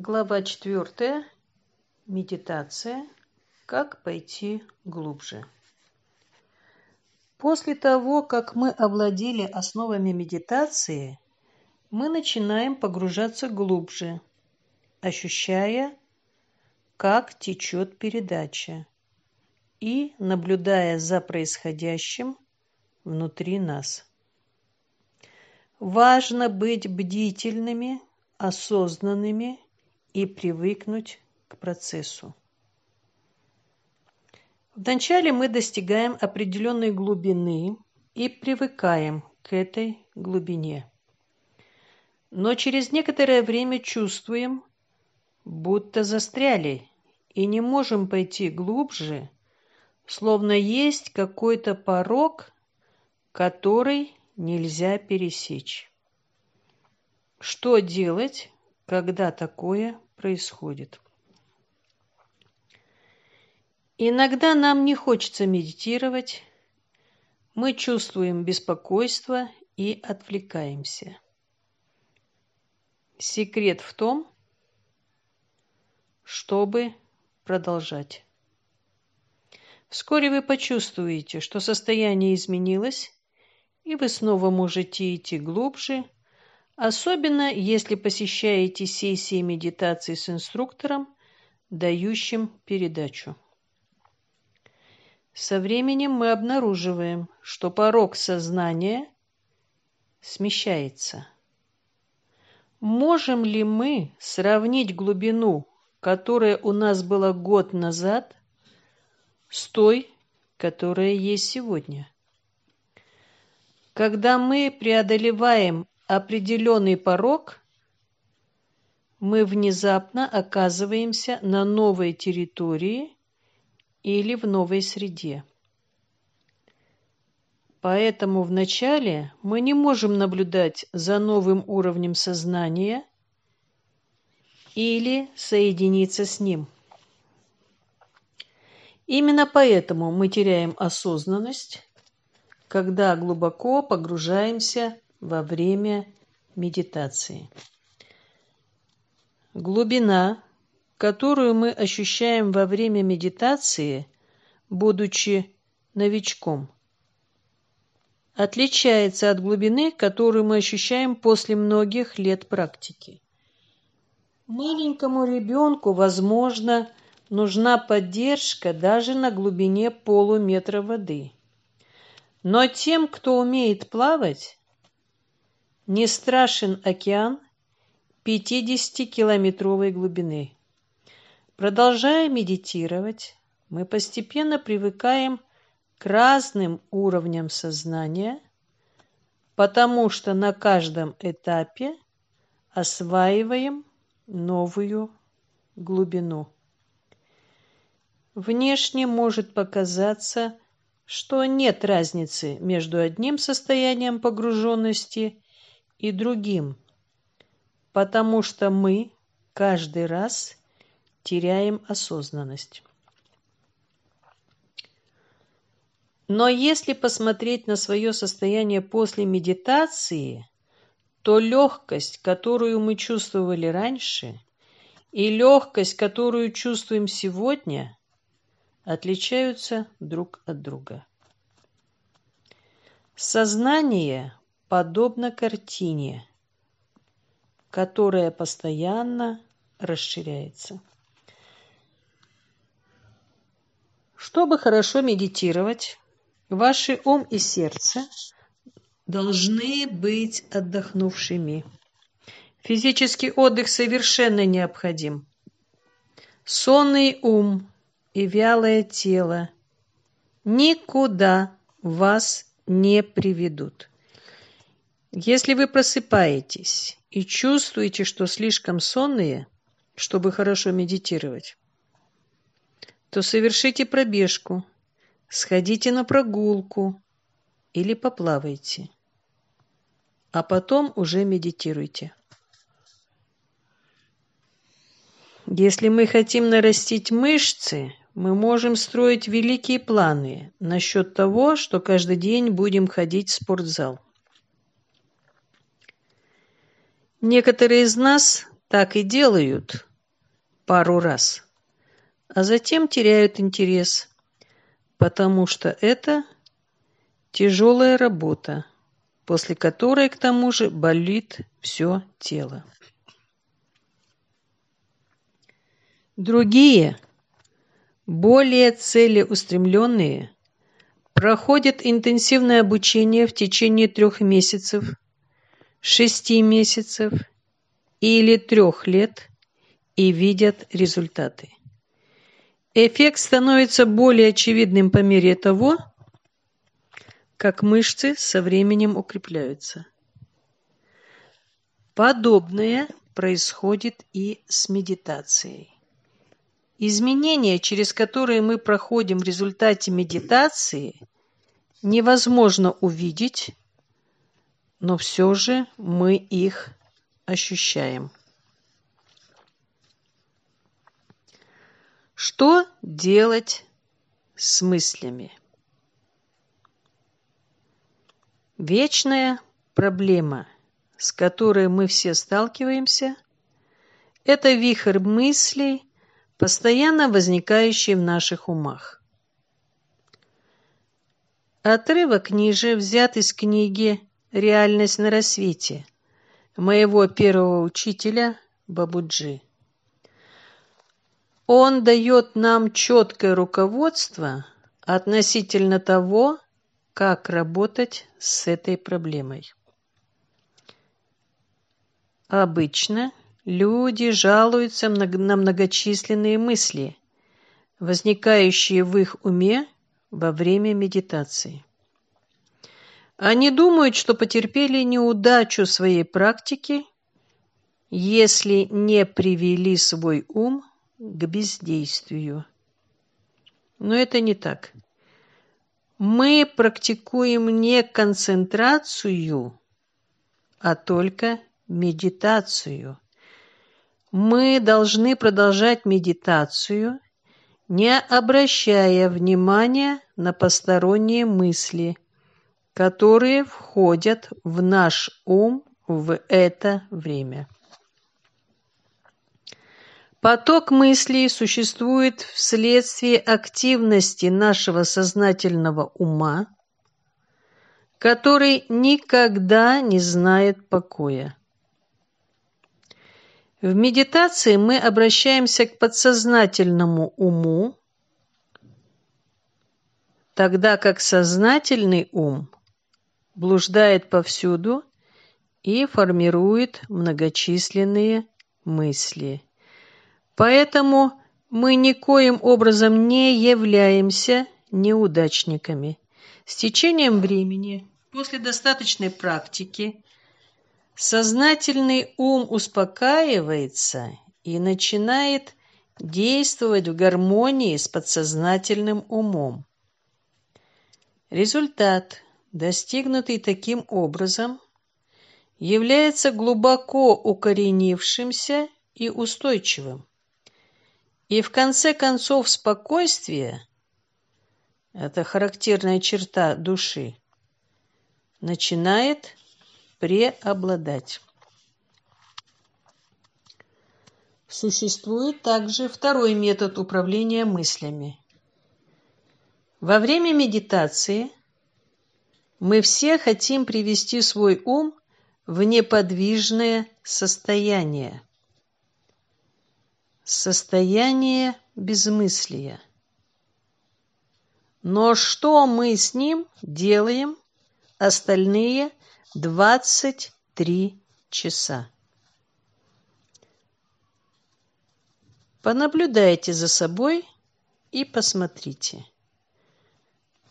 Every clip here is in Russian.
Глава четвертая. Медитация. Как пойти глубже. После того, как мы овладели основами медитации, мы начинаем погружаться глубже, ощущая, как течет передача, и наблюдая за происходящим внутри нас. Важно быть бдительными, осознанными и привыкнуть к процессу. Вначале мы достигаем определенной глубины и привыкаем к этой глубине. Но через некоторое время чувствуем, будто застряли и не можем пойти глубже, словно есть какой-то порог, который нельзя пересечь. Что делать, когда такое происходит? Иногда нам не хочется медитировать, мы чувствуем беспокойство и отвлекаемся. Секрет в том, чтобы продолжать. Вскоре вы почувствуете, что состояние изменилось, и вы снова можете идти глубже, особенно если посещаете сессии медитации с инструктором, дающим передачу. Со временем мы обнаруживаем, что порог сознания смещается. Можем ли мы сравнить глубину, которая у нас была год назад, с той, которая есть сегодня? Когда мы преодолеваем определенный порог, мы внезапно оказываемся на новой территории или в новой среде. Поэтому вначале мы не можем наблюдать за новым уровнем сознания или соединиться с ним. Именно поэтому мы теряем осознанность когда глубоко погружаемся во время медитации. Глубина, которую мы ощущаем во время медитации, будучи новичком, отличается от глубины, которую мы ощущаем после многих лет практики. Маленькому ребенку, возможно, нужна поддержка даже на глубине полуметра воды – но тем, кто умеет плавать, не страшен океан 50-километровой глубины. Продолжая медитировать, мы постепенно привыкаем к разным уровням сознания, потому что на каждом этапе осваиваем новую глубину. Внешне может показаться, что нет разницы между одним состоянием погруженности и другим, потому что мы каждый раз теряем осознанность. Но если посмотреть на свое состояние после медитации, то легкость, которую мы чувствовали раньше, и легкость, которую чувствуем сегодня, отличаются друг от друга. Сознание подобно картине, которая постоянно расширяется. Чтобы хорошо медитировать, ваши ум и сердце должны быть отдохнувшими. Физический отдых совершенно необходим. Сонный ум и вялое тело никуда вас не приведут. Если вы просыпаетесь и чувствуете, что слишком сонные, чтобы хорошо медитировать, то совершите пробежку, сходите на прогулку или поплавайте, а потом уже медитируйте. Если мы хотим нарастить мышцы, мы можем строить великие планы насчет того, что каждый день будем ходить в спортзал. Некоторые из нас так и делают, пару раз, а затем теряют интерес, потому что это тяжелая работа, после которой к тому же болит все тело. Другие, более целеустремленные, проходят интенсивное обучение в течение трех месяцев, шести месяцев или трех лет и видят результаты. Эффект становится более очевидным по мере того, как мышцы со временем укрепляются. Подобное происходит и с медитацией. Изменения, через которые мы проходим в результате медитации, невозможно увидеть, но все же мы их ощущаем. Что делать с мыслями? Вечная проблема, с которой мы все сталкиваемся, это вихрь мыслей, постоянно возникающие в наших умах. Отрывок ниже взят из книги «Реальность на рассвете» моего первого учителя Бабуджи. Он дает нам четкое руководство относительно того, как работать с этой проблемой. Обычно Люди жалуются на многочисленные мысли, возникающие в их уме во время медитации. Они думают, что потерпели неудачу своей практики, если не привели свой ум к бездействию. Но это не так. Мы практикуем не концентрацию, а только медитацию мы должны продолжать медитацию, не обращая внимания на посторонние мысли, которые входят в наш ум в это время. Поток мыслей существует вследствие активности нашего сознательного ума, который никогда не знает покоя. В медитации мы обращаемся к подсознательному уму, тогда как сознательный ум блуждает повсюду и формирует многочисленные мысли. Поэтому мы никоим образом не являемся неудачниками. С течением времени, после достаточной практики, Сознательный ум успокаивается и начинает действовать в гармонии с подсознательным умом. Результат, достигнутый таким образом, является глубоко укоренившимся и устойчивым. И в конце концов спокойствие – это характерная черта души – начинает преобладать. Существует также второй метод управления мыслями. Во время медитации мы все хотим привести свой ум в неподвижное состояние. Состояние безмыслия. Но что мы с ним делаем остальные двадцать три часа. Понаблюдайте за собой и посмотрите,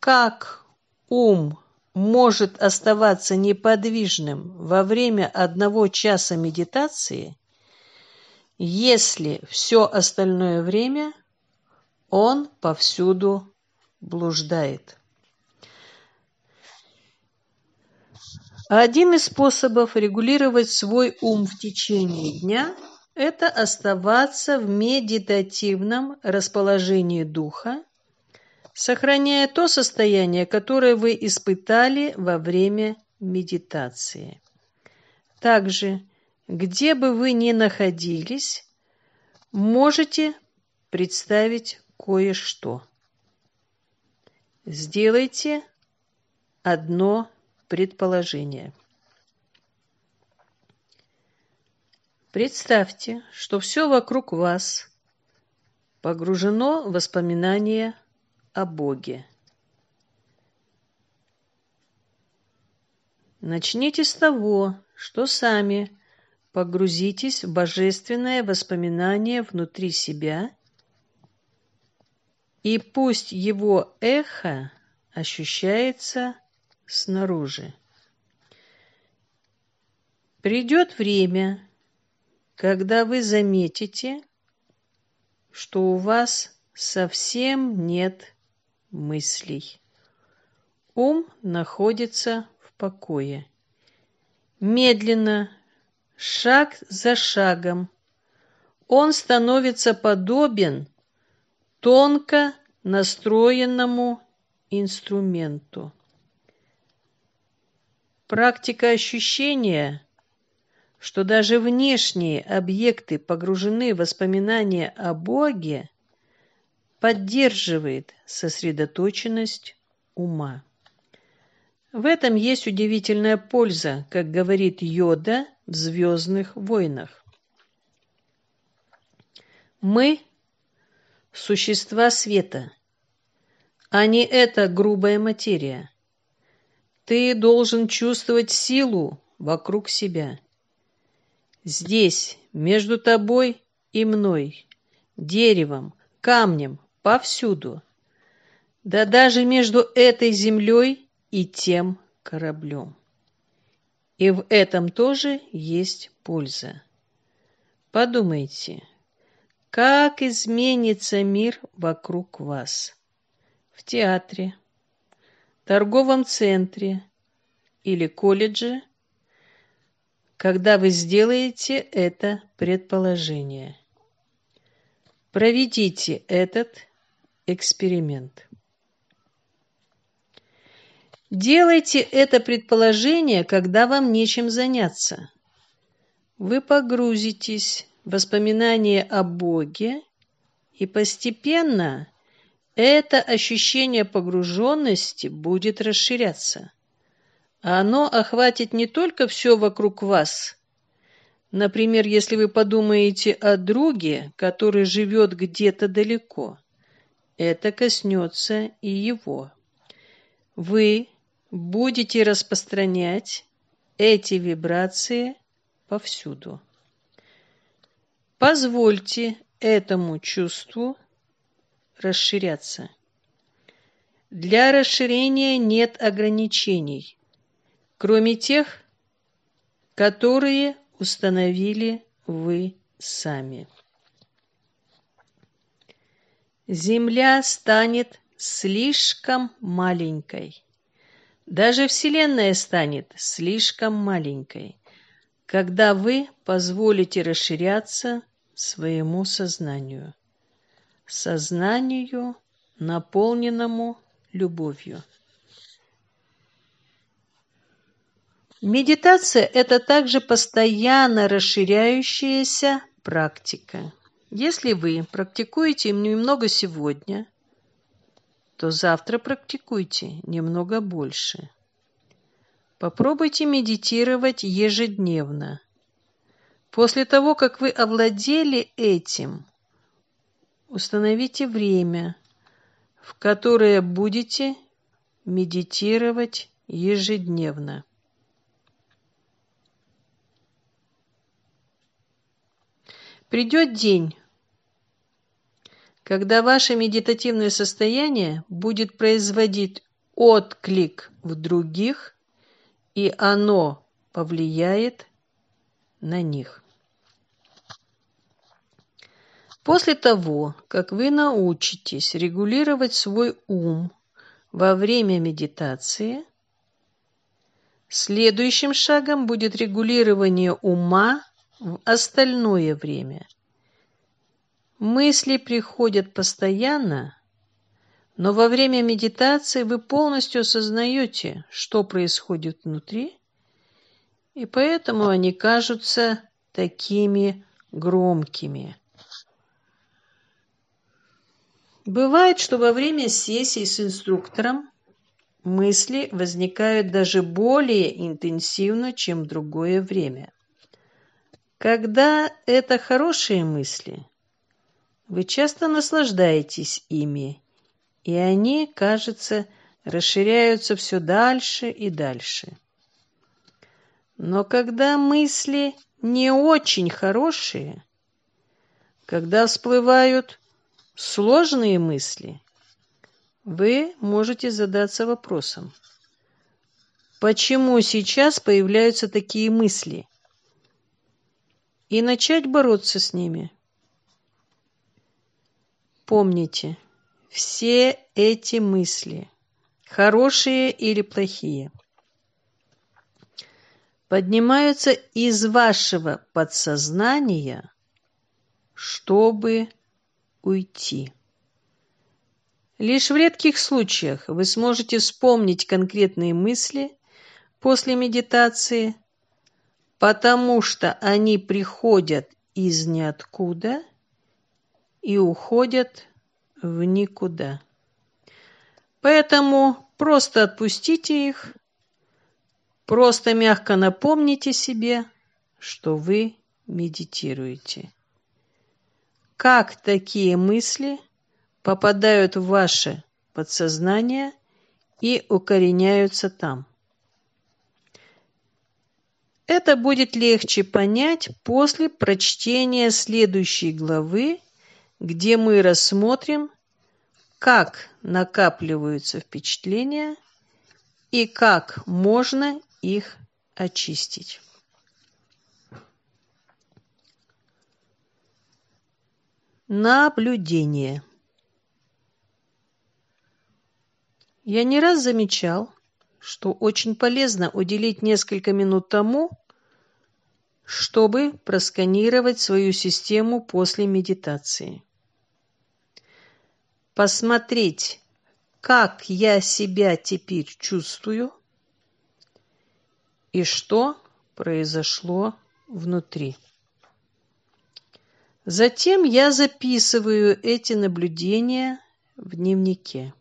как ум может оставаться неподвижным во время одного часа медитации, если все остальное время он повсюду блуждает. Один из способов регулировать свой ум в течение дня – это оставаться в медитативном расположении духа, сохраняя то состояние, которое вы испытали во время медитации. Также, где бы вы ни находились, можете представить кое-что. Сделайте одно предположение. Представьте, что все вокруг вас погружено в воспоминания о Боге. Начните с того, что сами погрузитесь в божественное воспоминание внутри себя, и пусть его эхо ощущается снаружи. Придет время, когда вы заметите, что у вас совсем нет мыслей. Ум находится в покое. Медленно, шаг за шагом, он становится подобен тонко настроенному инструменту. Практика ощущения что даже внешние объекты погружены в воспоминания о Боге, поддерживает сосредоточенность ума. В этом есть удивительная польза, как говорит Йода в «Звездных войнах». Мы – существа света, а не эта грубая материя. Ты должен чувствовать силу вокруг себя – Здесь, между тобой и мной, деревом, камнем, повсюду. Да даже между этой землей и тем кораблем. И в этом тоже есть польза. Подумайте, как изменится мир вокруг вас. В театре, торговом центре или колледже – когда вы сделаете это предположение. Проведите этот эксперимент. Делайте это предположение, когда вам нечем заняться. Вы погрузитесь в воспоминания о Боге, и постепенно это ощущение погруженности будет расширяться а оно охватит не только все вокруг вас. Например, если вы подумаете о друге, который живет где-то далеко, это коснется и его. Вы будете распространять эти вибрации повсюду. Позвольте этому чувству расширяться. Для расширения нет ограничений кроме тех, которые установили вы сами. Земля станет слишком маленькой. Даже Вселенная станет слишком маленькой, когда вы позволите расширяться своему сознанию. Сознанию, наполненному любовью. Медитация – это также постоянно расширяющаяся практика. Если вы практикуете немного сегодня, то завтра практикуйте немного больше. Попробуйте медитировать ежедневно. После того, как вы овладели этим, установите время, в которое будете медитировать ежедневно. Придет день, когда ваше медитативное состояние будет производить отклик в других, и оно повлияет на них. После того, как вы научитесь регулировать свой ум во время медитации, следующим шагом будет регулирование ума в остальное время. Мысли приходят постоянно, но во время медитации вы полностью осознаете, что происходит внутри, и поэтому они кажутся такими громкими. Бывает, что во время сессии с инструктором мысли возникают даже более интенсивно, чем в другое время. Когда это хорошие мысли, вы часто наслаждаетесь ими, и они, кажется, расширяются все дальше и дальше. Но когда мысли не очень хорошие, когда всплывают сложные мысли, вы можете задаться вопросом, почему сейчас появляются такие мысли, и начать бороться с ними. Помните, все эти мысли, хорошие или плохие, поднимаются из вашего подсознания, чтобы уйти. Лишь в редких случаях вы сможете вспомнить конкретные мысли после медитации, потому что они приходят из ниоткуда и уходят в никуда. Поэтому просто отпустите их, просто мягко напомните себе, что вы медитируете. Как такие мысли попадают в ваше подсознание и укореняются там? Это будет легче понять после прочтения следующей главы где мы рассмотрим, как накапливаются впечатления и как можно их очистить. Наблюдение. Я не раз замечал, что очень полезно уделить несколько минут тому, чтобы просканировать свою систему после медитации посмотреть, как я себя теперь чувствую и что произошло внутри. Затем я записываю эти наблюдения в дневнике.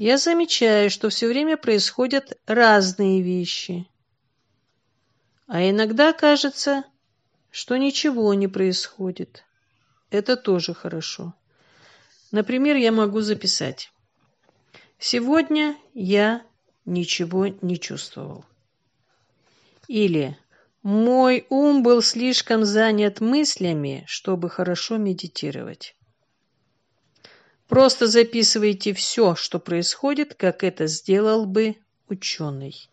Я замечаю, что все время происходят разные вещи. А иногда кажется, что ничего не происходит. Это тоже хорошо. Например, я могу записать. Сегодня я ничего не чувствовал. Или мой ум был слишком занят мыслями, чтобы хорошо медитировать. Просто записывайте все, что происходит, как это сделал бы ученый.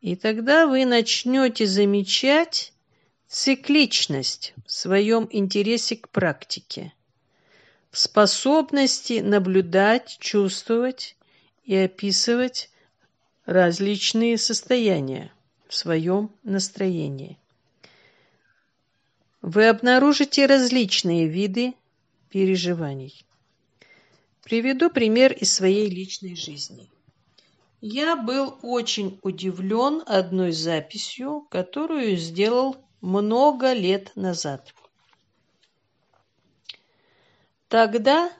И тогда вы начнете замечать цикличность в своем интересе к практике способности наблюдать, чувствовать и описывать различные состояния в своем настроении. Вы обнаружите различные виды переживаний. Приведу пример из своей личной жизни. Я был очень удивлен одной записью, которую сделал много лет назад. Тогда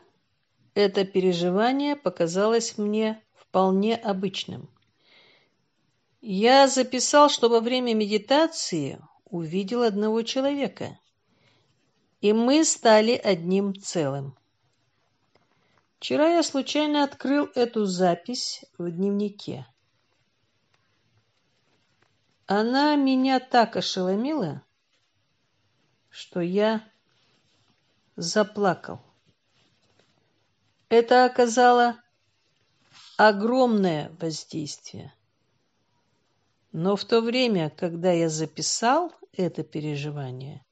это переживание показалось мне вполне обычным. Я записал, что во время медитации увидел одного человека, и мы стали одним целым. Вчера я случайно открыл эту запись в дневнике. Она меня так ошеломила, что я заплакал. Это оказало огромное воздействие. Но в то время, когда я записал это переживание,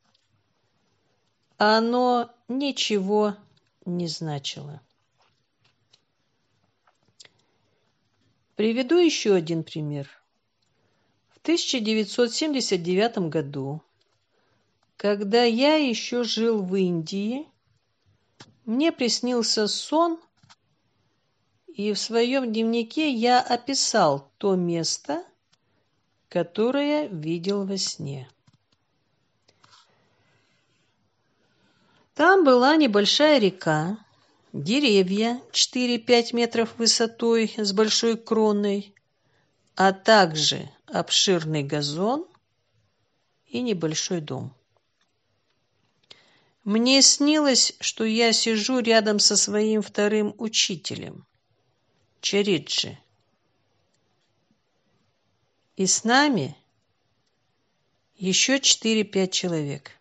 оно ничего не значило. Приведу еще один пример. В 1979 году, когда я еще жил в Индии, мне приснился сон, и в своем дневнике я описал то место, которое видел во сне. Там была небольшая река, деревья 4-5 метров высотой с большой кроной, а также обширный газон и небольшой дом. Мне снилось, что я сижу рядом со своим вторым учителем, Чариджи. И с нами еще четыре-пять человек.